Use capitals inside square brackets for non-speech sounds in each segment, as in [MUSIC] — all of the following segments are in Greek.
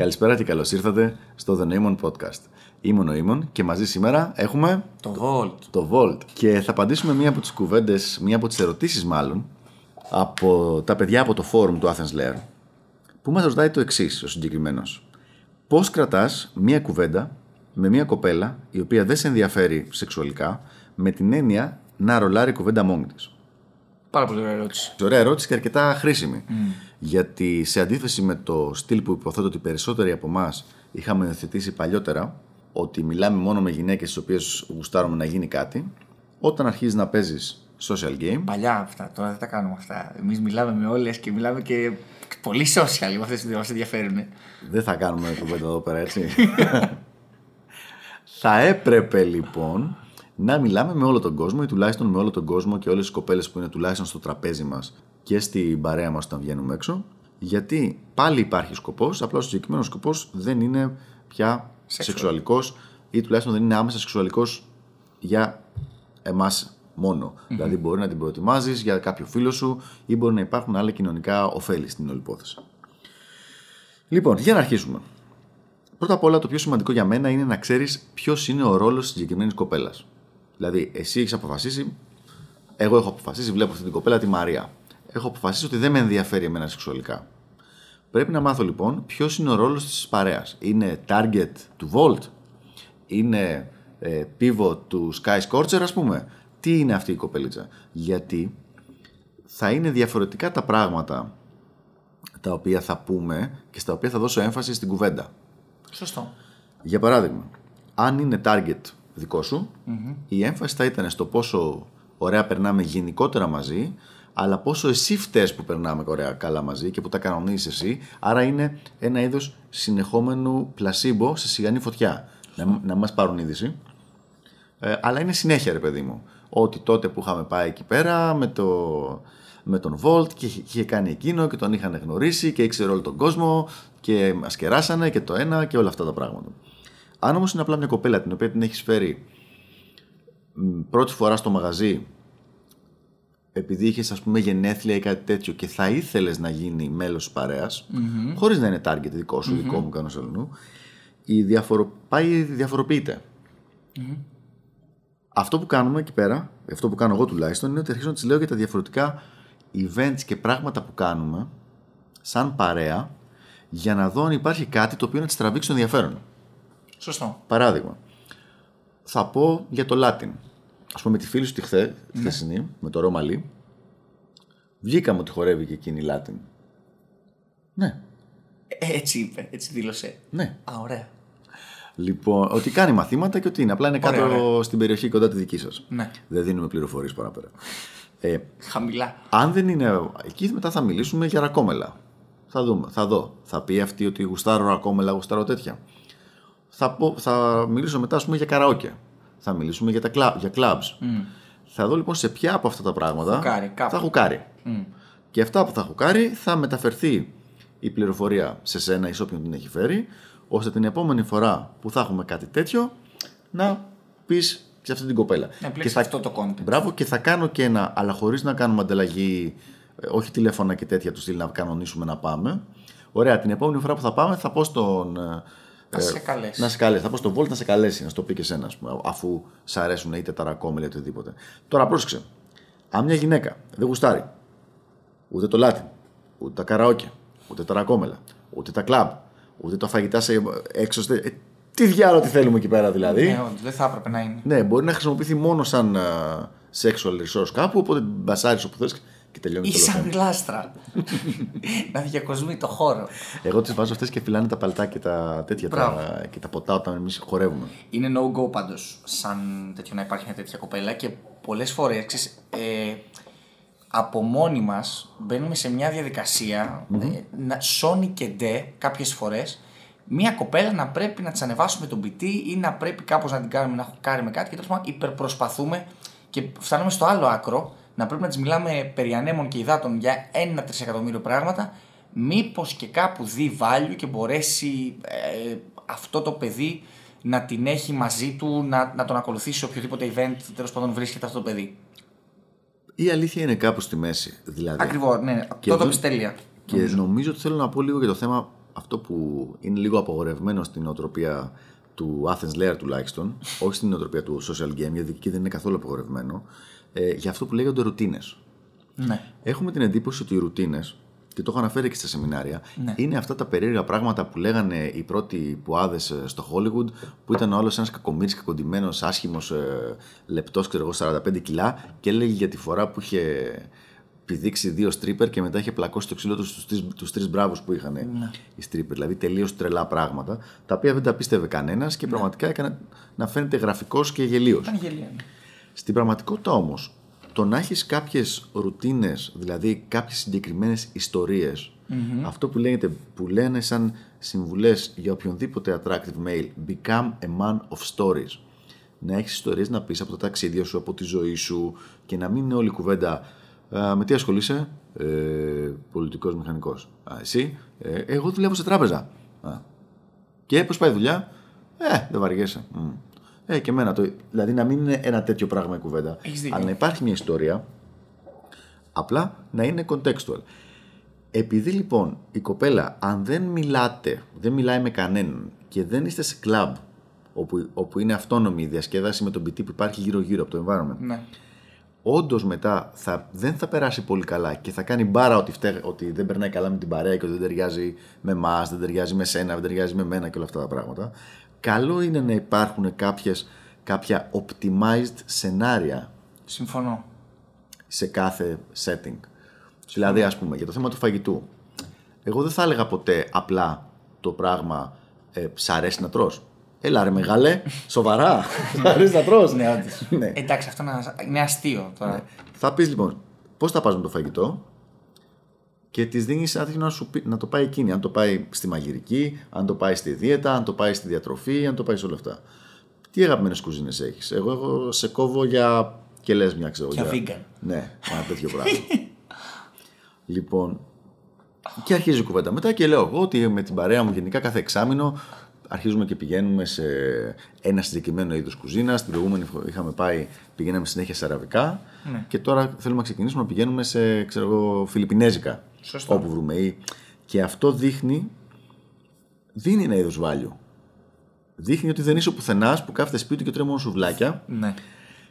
Καλησπέρα και καλώς ήρθατε στο The Neymon Podcast. Είμαι ο Νοήμων και μαζί σήμερα έχουμε Το Volt. το Volt. Και θα απαντήσουμε μία από τις κουβέντες, μία από τις ερωτήσεις μάλλον, από τα παιδιά από το forum του Athens Lair, που μας ρωτάει το εξής ο συγκεκριμένος. Πώς κρατάς μία κουβέντα με μία κοπέλα η οποία δεν σε ενδιαφέρει σεξουαλικά, με την έννοια να ρολάρει κουβέντα μόνη της; Πάρα πολύ ωραία ερώτηση. Ωραία ερώτηση και αρκετά χρήσιμη. Γιατί σε αντίθεση με το στυλ που υποθέτω ότι περισσότεροι από εμάς είχαμε υιοθετήσει παλιότερα, ότι μιλάμε μόνο με γυναίκες τι οποίες γουστάρουμε να γίνει κάτι, όταν αρχίζεις να παίζεις social game, Παλιά αυτά, τώρα δεν τα κάνουμε αυτά. Εμείς μιλάμε με όλες και μιλάμε και πολύ social με αυτές που μας ενδιαφέρουν. δεν θα κάνουμε κουβέντα εδώ πέρα, έτσι. [LAUGHS] θα έπρεπε λοιπόν να μιλάμε με όλο τον κόσμο ή τουλάχιστον με όλο τον κόσμο και όλες τις κοπέλες που είναι τουλάχιστον στο τραπέζι μας και στην παρέα μας όταν βγαίνουμε έξω γιατί πάλι υπάρχει σκοπός, απλά ο συγκεκριμένος σκοπός δεν είναι πια σεξουαλικός ή τουλάχιστον δεν είναι άμεσα σεξουαλικός για εμάς μόνο. Δηλαδή μπορεί να την προετοιμάζεις για κάποιο φίλο σου ή μπορεί να υπάρχουν άλλα κοινωνικά ωφέλη στην όλη υπόθεση. Λοιπόν, για να αρχίσουμε. Πρώτα απ' όλα, το πιο σημαντικό για μένα είναι να ξέρεις ποιος είναι ο ρόλος της συγκεκριμένης κοπέλας. Δηλαδή, εσύ έχεις αποφασίσει, εγώ έχω αποφασίσει, βλέπω αυτή την κοπέλα τη Μαρία. Έχω αποφασίσει ότι δεν με ενδιαφέρει εμένα σεξουαλικά. Πρέπει να μάθω λοιπόν ποιος είναι ο ρόλος της παρέας. Είναι target του Volt, είναι ε, pivot του Sky Scorcher, ας πούμε; Τι είναι αυτή η κοπέλιτσα. Γιατί θα είναι διαφορετικά τα πράγματα τα οποία θα πούμε και στα οποία θα δώσω έμφαση στην κουβέντα. Σωστό. Για παράδειγμα, αν είναι target δικό σου, η έμφαση θα ήταν στο πόσο ωραία περνάμε γενικότερα μαζί, αλλά πόσο εσύ φταίς που περνάμε ωραία καλά μαζί και που τα κανονίζεις εσύ. Άρα είναι ένα είδος συνεχόμενου πλασίμπο σε σιγανή φωτιά. Να, να μας πάρουν είδηση. Ε, αλλά είναι συνέχεια, ρε παιδί μου. Ότι τότε που είχαμε πάει εκεί πέρα με, το, με τον Volt και είχε- είχε κάνει εκείνο και τον είχαν γνωρίσει και ήξερε όλο τον κόσμο και μας κεράσανε και το ένα και όλα αυτά τα πράγματα. Αν όμως είναι απλά μια κοπέλα την οποία την έχεις φέρει μ, πρώτη φορά στο μαγαζί επειδή είχες ας πούμε γενέθλια ή κάτι τέτοιο και θα ήθελες να γίνει μέλος της παρεας χωρίς να είναι target δικό σου, δικό μου κανένας αλλού η διαφορο... πάει διαφοροποιείται. Αυτό που κάνουμε εκεί πέρα, αυτό που κάνω εγώ τουλάχιστον, είναι ότι αρχίζω να τη λέω για τα διαφορετικά events και πράγματα που κάνουμε σαν παρέα για να δω αν υπάρχει κάτι το οποίο να τη τραβήξει το ενδιαφέρον. Σωστό. Παράδειγμα, θα πω για το Latin. Α πούμε, με τη φίλη σου τη χθε, χθεσινή, με το Ρώμαλι, βγήκαμε ότι χορεύει και εκείνη η Latin. Ναι, Ε, Έτσι είπε, έτσι δήλωσε. ναι. Α, ωραία. Λοιπόν, ότι κάνει μαθήματα και ότι είναι. Απλά είναι κάτω Ωραία, στην περιοχή κοντά τη δική σας. Ναι. Δεν δίνουμε πληροφορίες παραπέρα. Ε, Χαμηλά. αν δεν είναι εκεί, μετά θα μιλήσουμε για ρακόμελα. Θα δούμε, θα δω. Θα πει αυτή ότι γουστάρω ρακόμελα, γουστάρω τέτοια. Θα, πω, θα μιλήσω μετά, ας πούμε, για καραόκε. Θα μιλήσουμε για, τα κλα, για clubs. Θα δω λοιπόν σε ποια από αυτά τα πράγματα Χουκάρει, κάπου. θα χουκάρει. Και αυτά που θα χουκάρει θα μεταφερθεί η πληροφορία σε σένα ή σε όποιον την έχει φέρει, ώστε την επόμενη φορά που θα έχουμε κάτι τέτοιο να πεις σε αυτή την κοπέλα. Να επιλέξεις αυτό το content. Μπράβο και θα κάνω και ένα, αλλά χωρίς να κάνουμε ανταλλαγή, ε, όχι τηλέφωνα και τέτοια του στυλ να κανονίσουμε να πάμε. Ωραία, την επόμενη φορά που θα πάμε θα πω στον. Ε, Να σε καλέσει. να σε καλέσει. Θα πω στον Volt να σε καλέσει, να σου το πει και εσένα, ας πούμε, αφού σ' αρέσουν είτε τα ρακόμελα είτε οτιδήποτε. Τώρα πρόσεξε. Αν μια γυναίκα δεν γουστάρει ούτε το Latin, ούτε τα καραόκε, ούτε τα ρακόμελα, ούτε τα κλαμπ, ούτε τα φαγητά σε έξω. στε- ε, τι διάλογο τι θέλουμε εκεί πέρα δηλαδή. Ναι, όντως, δεν θα έπρεπε να είναι. Ναι, μπορεί να χρησιμοποιηθεί μόνο σαν α, sexual resource κάπου, οπότε μπασάρεις όπου θες και τελειώνει Ή το σαν λόγο. γλάστρα. να διακοσμεί το χώρο. Εγώ τις βάζω αυτές και φυλάνε τα παλτά και τα τέτοια Μπράβο. τα, και τα ποτά όταν εμείς χορεύουμε. Είναι no-go πάντως σαν τέτοιο να υπάρχει μια τέτοια κοπέλα και πολλές φορές ε, από μόνοι μας μπαίνουμε σε μια διαδικασια ε, να σώνει και ντε κάποιες φορές μια κοπέλα να πρέπει να της ανεβάσουμε τον πιτή ή να πρέπει κάπως να την κάνουμε να χουκάρει με κάτι και τέλος πάντων υπερπροσπαθούμε και φτάνουμε στο άλλο άκρο να πρέπει να τη μιλάμε περί ανέμων και υδάτων για ένα τρισεκατομμύριο πράγματα. Μήπως και κάπου δει value και μπορέσει ε, αυτό το παιδί να την έχει μαζί του, να, να τον ακολουθήσει σε οποιοδήποτε event τέλος πάντων βρίσκεται αυτό το παιδί. Η αλήθεια είναι κάπου στη μέση. Δηλαδή. Ακριβώς, ναι. Και Αυτό το εδώ- πεις τέλεια. Και νομίζω ότι θέλω να πω λίγο για το θέμα αυτό που είναι λίγο απογορευμένο στην οτροπία του Athens Layer τουλάχιστον, όχι στην οτροπία του social game, γιατί εκεί δεν είναι καθόλου απογορευμένο, ε, για αυτό που λέγονται ρουτίνες. Ναι. Έχουμε την εντύπωση ότι οι ρουτίνες, και το έχω αναφέρει και στα σεμινάρια, Ναι. είναι αυτά τα περίεργα πράγματα που λέγανε οι πρώτοι πουάδες στο Hollywood, που ήταν όλο ένας κακομίρι, κακοντημένο, άσχημος, ε, λεπτός, ξέρω εγώ, 45 κιλά, και έλεγε για τη φορά που είχε πηδήξει δύο στρίπερ και μετά είχε πλακώσει το ξύλο του στους τρεις μπράβους που είχαν οι στρίπερ. Δηλαδή τελείως τρελά πράγματα, τα οποία δεν τα πίστευε κανένας και πραγματικά έκανε να φαίνεται γραφικός και γελίος. Ήταν γελία. Ναι. Στην πραγματικότητα όμως, το να έχεις κάποιες ρουτίνες, δηλαδή κάποιες συγκεκριμένες αυτό που, λέγεται, που λένε σαν συμβουλές για οποιονδήποτε attractive male, become a man of stories. Να έχεις ιστορίες να πεις από τα ταξίδια σου, από τη ζωή σου και να μην είναι όλη η κουβέντα. «Α, με τι ασχολείσαι, ε, πολιτικός μηχανικός. Εσύ, ε, εγώ δουλεύω σε τράπεζα. Α, και πώ πάει η δουλειά, Ε, δεν βαριέσαι. Μμ. Ε, και εμένα το. Δηλαδή να μην είναι ένα τέτοιο πράγμα η κουβέντα. Έχεις δίκιο. Αλλά να υπάρχει μια ιστορία, απλά να είναι contextual. Επειδή λοιπόν η κοπέλα, αν δεν μιλάτε, δεν μιλάει με κανέναν και δεν είστε σε κλαμπ όπου, όπου είναι αυτόνομη η διασκέδαση με τον ποιητή που υπάρχει γύρω-γύρω από το environment, Ναι. όντως μετά θα, δεν θα περάσει πολύ καλά και θα κάνει μπάρα ότι, φταί, ότι δεν περνάει καλά με την παρέα και ότι δεν ταιριάζει με εμά, δεν ταιριάζει με σένα, δεν ταιριάζει με μένα και όλα αυτά τα πράγματα. Καλό είναι να υπάρχουν κάποιες, κάποια optimized σενάρια Συμφωνώ. σε κάθε setting. Δηλαδή, ας πούμε, για το θέμα του φαγητού. Εγώ δεν θα έλεγα ποτέ απλά το πράγμα ε, «Σ' αρέσει να τρως». Έλα ρε μεγάλε, σοβαρά, [LAUGHS] σ' αρέσει να τρως. Ναι, όντως. Ναι. Εντάξει, αυτό είναι- είναι αστείο τώρα. Θα πεις λοιπόν πώς θα πας με το φαγητό; Και της δίνεις άδειο να, σου πει- να το πάει εκείνη. Αν το πάει στη μαγειρική, αν το πάει στη δίαιτα, αν το πάει στη διατροφή, αν το πάει σε όλα αυτά. Τι αγαπημένες κουζίνες έχεις; Εγώ, εγώ σε κόβω για και λες μια ξέρω. Για vegan. Ναι, ένα τέτοιο πράγμα. [LAUGHS] λοιπόν, και αρχίζει η κουβέντα μετά και λέω εγώ ότι με την παρέα μου γενικά κάθε εξάμηνο αρχίζουμε και πηγαίνουμε σε ένα συγκεκριμένο είδος κουζίνας. Την προηγούμενη φορά είχαμε πάει, πηγαίναμε συνέχεια σε αραβικά Ναι. και τώρα θέλουμε να ξεκινήσουμε να πηγαίνουμε σε ξέρω εγώ, φιλιππινέζικα. Σωστό. Όπου βρούμε. Ή- Και αυτό δείχνει, δίνει ένα είδος value. Δείχνει ότι δεν είσαι ο πουθενάς που κάθεται σπίτι και τρώει μόνο σουβλάκια Ναι.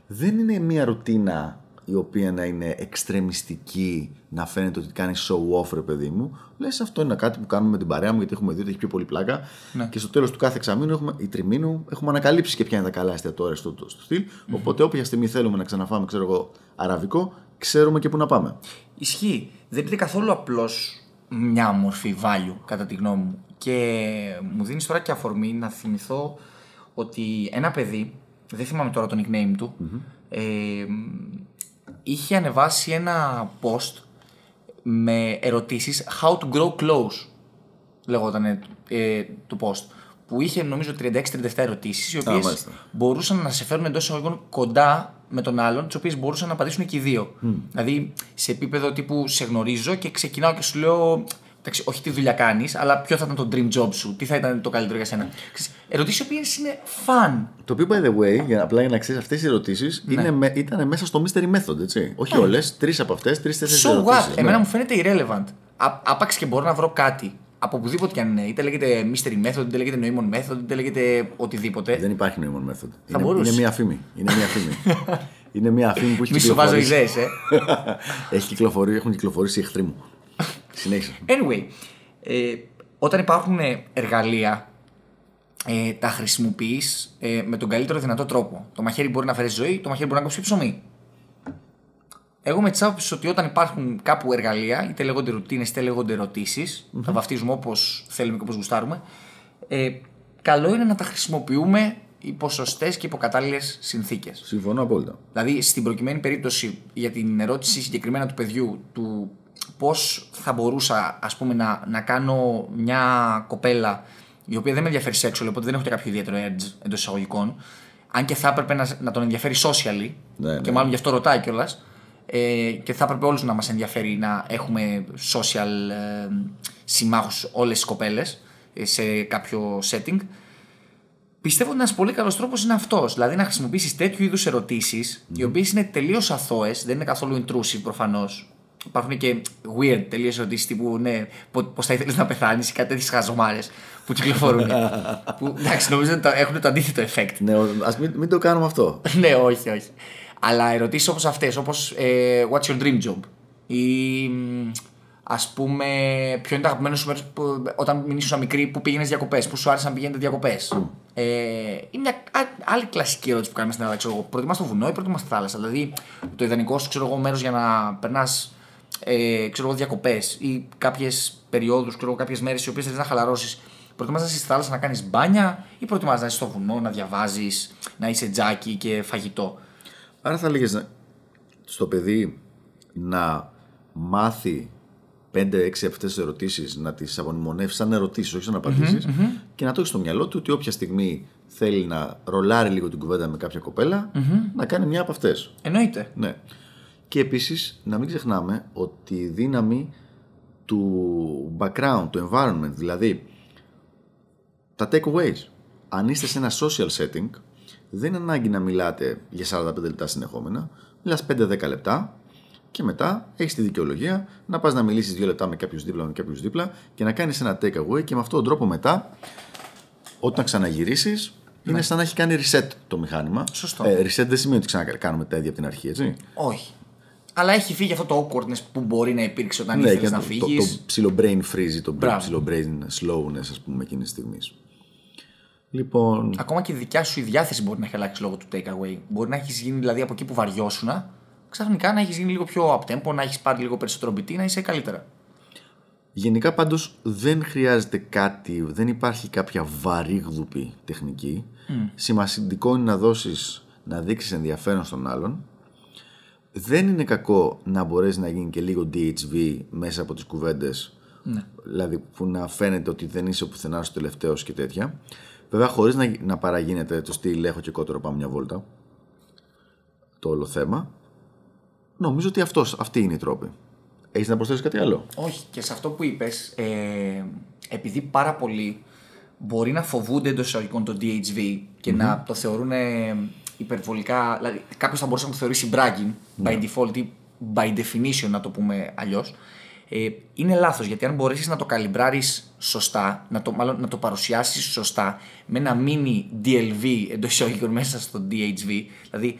δεν είναι μια ρουτίνα η οποία να είναι εξτρεμιστική, να φαίνεται ότι κάνει show off, ρε παιδί μου. Λες, αυτό είναι κάτι που κάνουμε με την παρέα μου, γιατί έχουμε δει ότι έχει πιο πολύ πλάκα. Ναι. Και στο τέλος του κάθε εξαμήνου έχουμε, ή τριμήνου έχουμε ανακαλύψει και ποια είναι τα καλά εστιατόρια στο, στο στυλ. Οπότε, όποια στιγμή θέλουμε να ξαναφάμε, ξέρω εγώ, αραβικό, ξέρουμε και πού να πάμε. Ισχύει. Δεν είναι καθόλου απλώς μια μορφή value, κατά τη γνώμη μου. Και μου δίνεις τώρα και αφορμή να θυμηθώ ότι ένα παιδί, δεν θυμάμαι τώρα το nickname του, ε, είχε ανεβάσει ένα post με ερωτήσεις How to grow close, λεγόταν ε, το post. Που είχε νομίζω 36-37 ερωτήσεις, οι οποίες μάλιστα. μπορούσαν να σε φέρουν εντός εισαγωγικών κοντά με τον άλλον, τις οποίες μπορούσαν να απαντήσουν και οι δύο. Δηλαδή σε επίπεδο τύπου σε γνωρίζω και ξεκινάω και σου λέω. Εντάξει, όχι τι δουλειά κάνεις, αλλά ποιο θα ήταν το dream job σου, τι θα ήταν το καλύτερο για σένα. Ερωτήσεις οι οποίες είναι fun. Το οποίο, by the way, για, απλά για να ξέρεις, αυτές οι ερωτήσεις Ναι. ήταν μέσα στο mystery method, έτσι. Όχι όλες, τρεις από αυτές, τρει-τέσσερι So ερωτήσεις. what, εμένα μου φαίνεται irrelevant. Α, άπαξ και μπορώ να βρω κάτι από οπουδήποτε κι αν είναι. Είτε λέγεται mystery method, είτε λέγεται νοήμων method, είτε λέγεται οτιδήποτε. Δεν υπάρχει νοήμων method. Θα είναι, μπορούσε. είναι μία φήμη. Είναι μία φήμη. [LAUGHS] είναι μία φήμη που έχει Μη σου βάζω κυκλοφορήσει. ιδέες, ε. [LAUGHS] έχει κυκλοφορήσει, έχουν κυκλοφορήσει οι εχθροί μου. Συνέχισε. Anyway, ε, όταν υπάρχουν ε, εργαλεία, ε, τα χρησιμοποιείς ε, με τον καλύτερο δυνατό τρόπο. Το μαχαίρι μπορεί να φέρει ζωή, το μαχαίρι μπορεί να κόψει ψωμί. Εγώ με τη άποψη ότι όταν υπάρχουν κάπου εργαλεία, είτε λέγονται ρουτίνες είτε λέγονται ερωτήσεις, τα βαφτίζουμε όπως θέλουμε και όπως γουστάρουμε, ε, καλό είναι να τα χρησιμοποιούμε υπό σωστέ και υπό κατάλληλε συνθήκες. Συμφωνώ απόλυτα. Δηλαδή, στην προκειμένη περίπτωση για την ερώτηση συγκεκριμένα του παιδιού, του πώς θα μπορούσα ας πούμε, να, να κάνω μια κοπέλα η οποία δεν με ενδιαφέρει sexual, οπότε δεν έχω και κάποιο ιδιαίτερο edge εντός εισαγωγικών, αν και θα έπρεπε να, να τον ενδιαφέρει socially, Ναι, και ναι. μάλλον γι' αυτό ρωτάει κιόλας, ε, και θα έπρεπε όλους να μας ενδιαφέρει να έχουμε social ε, συμμάχους όλες τις κοπέλες σε κάποιο setting. Πιστεύω ότι ένας πολύ καλός τρόπος είναι αυτός. Δηλαδή να χρησιμοποιήσεις τέτοιου είδους ερωτήσεις, οι οποίες είναι τελείως αθώες, δεν είναι καθόλου intrusive προφανώς. Υπάρχουν και weird τελείως ερωτήσεις τύπου ναι, πώς θα ήθελες να πεθάνεις ή κάτι τέτοιες χαζομάρες που κυκλοφορούν. [LAUGHS] που εντάξει, νομίζω ότι έχουν το αντίθετο effect. Ναι, ας μην, μην το κάνουμε αυτό. [LAUGHS] ναι, όχι, όχι. Αλλά ερωτήσεις όπως αυτές, όπως ε, What's your dream job; Ή ας πούμε, ποιο είναι το αγαπημένο σου μέρος όταν ήσουν μικρή που πήγαινες διακοπές, που σου άρεσε να πηγαίνετε διακοπές; Mm. Ε, είναι μια άλλη κλασική ερώτηση που κάνουμε στην Ελλάδα. Ξέρω, προτιμάς το βουνό ή προτιμάς τη θάλασσα; Δηλαδή, το ιδανικό σου μέρος για να περνάς ε, διακοπές ή κάποιες περιόδους, κάποιες μέρες οι οποίες θέλει να χαλαρώσεις. Προτιμάς να είσαι στη θάλασσα να κάνεις μπάνια ή προτιμάς να είσαι στο βουνό, να διαβάζεις, να είσαι τζάκι και φαγητό; Άρα θα έλεγες στο παιδί να μάθει 5-6 αυτές τις ερωτήσεις, να τις απονημονεύσει σαν ερωτήσεις, όχι σαν απαντήσεις, mm-hmm, και να το έχεις στο μυαλό του ότι όποια στιγμή θέλει να ρολάρει λίγο την κουβέντα με κάποια κοπέλα, mm-hmm. να κάνει μια από αυτές. Εννοείται. Ναι. Και επίσης να μην ξεχνάμε ότι η δύναμη του background, του environment, δηλαδή τα takeaways. Αν είστε σε ένα social setting, δεν είναι ανάγκη να μιλάτε για 45 λεπτά συνεχόμενα. Μιλάς 5-10 λεπτά και μετά έχεις τη δικαιολογία να πας να μιλήσεις 2 λεπτά με κάποιους δίπλα με κάποιους δίπλα και να κάνεις ένα takeaway και με αυτόν τον τρόπο μετά, όταν ξαναγυρίσεις, ναι. είναι σαν να έχει κάνει reset το μηχάνημα. Σωστό. Ε, reset δεν σημαίνει ότι ξανακάνουμε τα ίδια από την αρχή, έτσι. Όχι. Αλλά έχει φύγει αυτό το awkwardness που μπορεί να υπήρξε όταν ναι, ήθελες να φύγει. Το, το, το ψηλό brain freeze, το ψηλό brain slowness, ας πούμε, εκείνης της στιγμής. Λοιπόν... Ακόμα και η δικιά σου η διάθεση μπορεί να έχει αλλάξει λόγω του takeaway. Μπορεί να έχεις γίνει δηλαδή από εκεί που βαριώσουν, ξαφνικά να έχεις γίνει λίγο πιο απτέμπο, να έχεις πάρει λίγο περισσότερο μπιτή, να είσαι καλύτερα. Γενικά πάντως δεν χρειάζεται κάτι, δεν υπάρχει κάποια βαρύγδουπη τεχνική. Mm. Σημαντικό είναι να δώσεις, να δείξεις ενδιαφέρον στον άλλον. Δεν είναι κακό να μπορέσεις να γίνει και λίγο DHV μέσα από τις κουβέντες. Ναι. Δηλαδή που να φαίνεται ότι δεν είσαι πουθενά στο τελευταίο και τέτοια. Βέβαια, χωρίς να, να παραγίνεται το στυλ έχω και κότερο πάμε μια βόλτα. Το όλο θέμα. Νομίζω ότι αυτός, αυτή είναι η τρόπη. Έχεις να προσθέσεις κάτι άλλο; Όχι. Και σε αυτό που είπες, ε, επειδή πάρα πολλοί μπορεί να φοβούνται εντός εισαγωγικών το DHV και να το θεωρούν υπερβολικά. Δηλαδή, κάποιος θα μπορούσε να το θεωρήσει bragging by ναι. default ή by definition, να το πούμε αλλιώς ε, είναι λάθος γιατί αν μπορέσεις να το καλυμπράρεις σωστά, να το, μάλλον να το παρουσιάσεις σωστά με ένα mini DLV εντός εισαγωγικών μέσα στο DHV, δηλαδή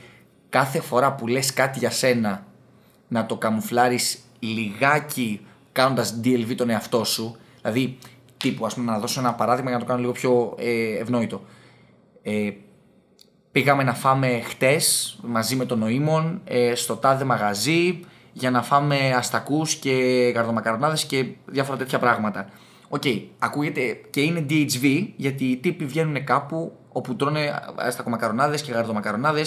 κάθε φορά που λες κάτι για σένα να το καμουφλάρεις λιγάκι κάνοντας DLV τον εαυτό σου, δηλαδή τύπου ας πούμε να δώσω ένα παράδειγμα για να το κάνω λίγο πιο ε, ευνόητο. Ε, πήγαμε να φάμε χτες μαζί με τον Νοήμων ε, στο τάδε μαγαζί για να φάμε αστακούς και καραβιδομακαρονάδες και διάφορα τέτοια πράγματα. OK, okay, ακούγεται και είναι DHV γιατί οι τύποι βγαίνουν κάπου όπου τρώνε αστακομακαρονάδες και καραβιδομακαρονάδες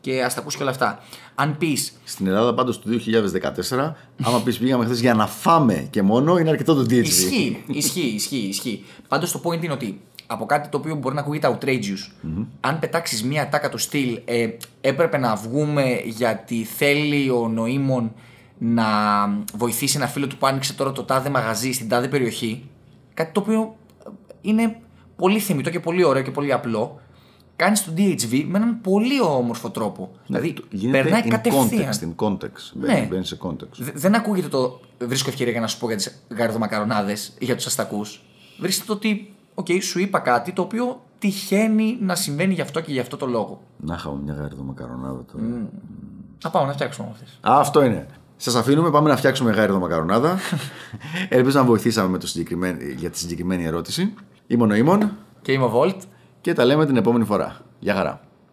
και αστακούς και όλα αυτά. Αν πει. Στην Ελλάδα πάντως το 2014, άμα πεις πήγαμε χθες για να φάμε και μόνο, είναι αρκετό το DHV. Ισχύει, ισχύει, ισχύει. ισχύει. Πάντως το point είναι ότι από κάτι το οποίο μπορεί να ακούγεται outrageous. Mm-hmm. Αν πετάξεις μία τάκα του στυλ, ε, έπρεπε να βγούμε γιατί θέλει ο νοήμων να βοηθήσει ένα φίλο του που άνοιξε τώρα το τάδε μαγαζί στην τάδε περιοχή. Κάτι το οποίο ε, είναι πολύ θεμητό και πολύ ωραίο και πολύ απλό. Κάνεις το DHV με έναν πολύ όμορφο τρόπο. Ναι, δηλαδή γίνεται περνάει in κατευθείαν. Context, in context. Ναι. Μπαίνει σε context. δεν ακούγεται το βρίσκω ευκαιρία για να σου πω για τις γαρδομακαρονάδες ή για τους αστακούς. Βρίσκεται το ότι, οκ, οκέι, σου είπα κάτι το οποίο τυχαίνει να συμβαίνει γι' αυτό και γι' αυτό το λόγο. Να είχαμε μια γαριδομακαρονάδα τώρα. Mm. Να πάω να φτιάξουμε αυτές. Αυτό είναι. Σας αφήνουμε, πάμε να φτιάξουμε γαριδομακαρονάδα. [LAUGHS] Ελπίζω να βοηθήσαμε με το για τη συγκεκριμένη ερώτηση. Είμαι ο Νοήμων. Και είμαι ο Vault. Και τα λέμε την επόμενη φορά. Γεια χαρά.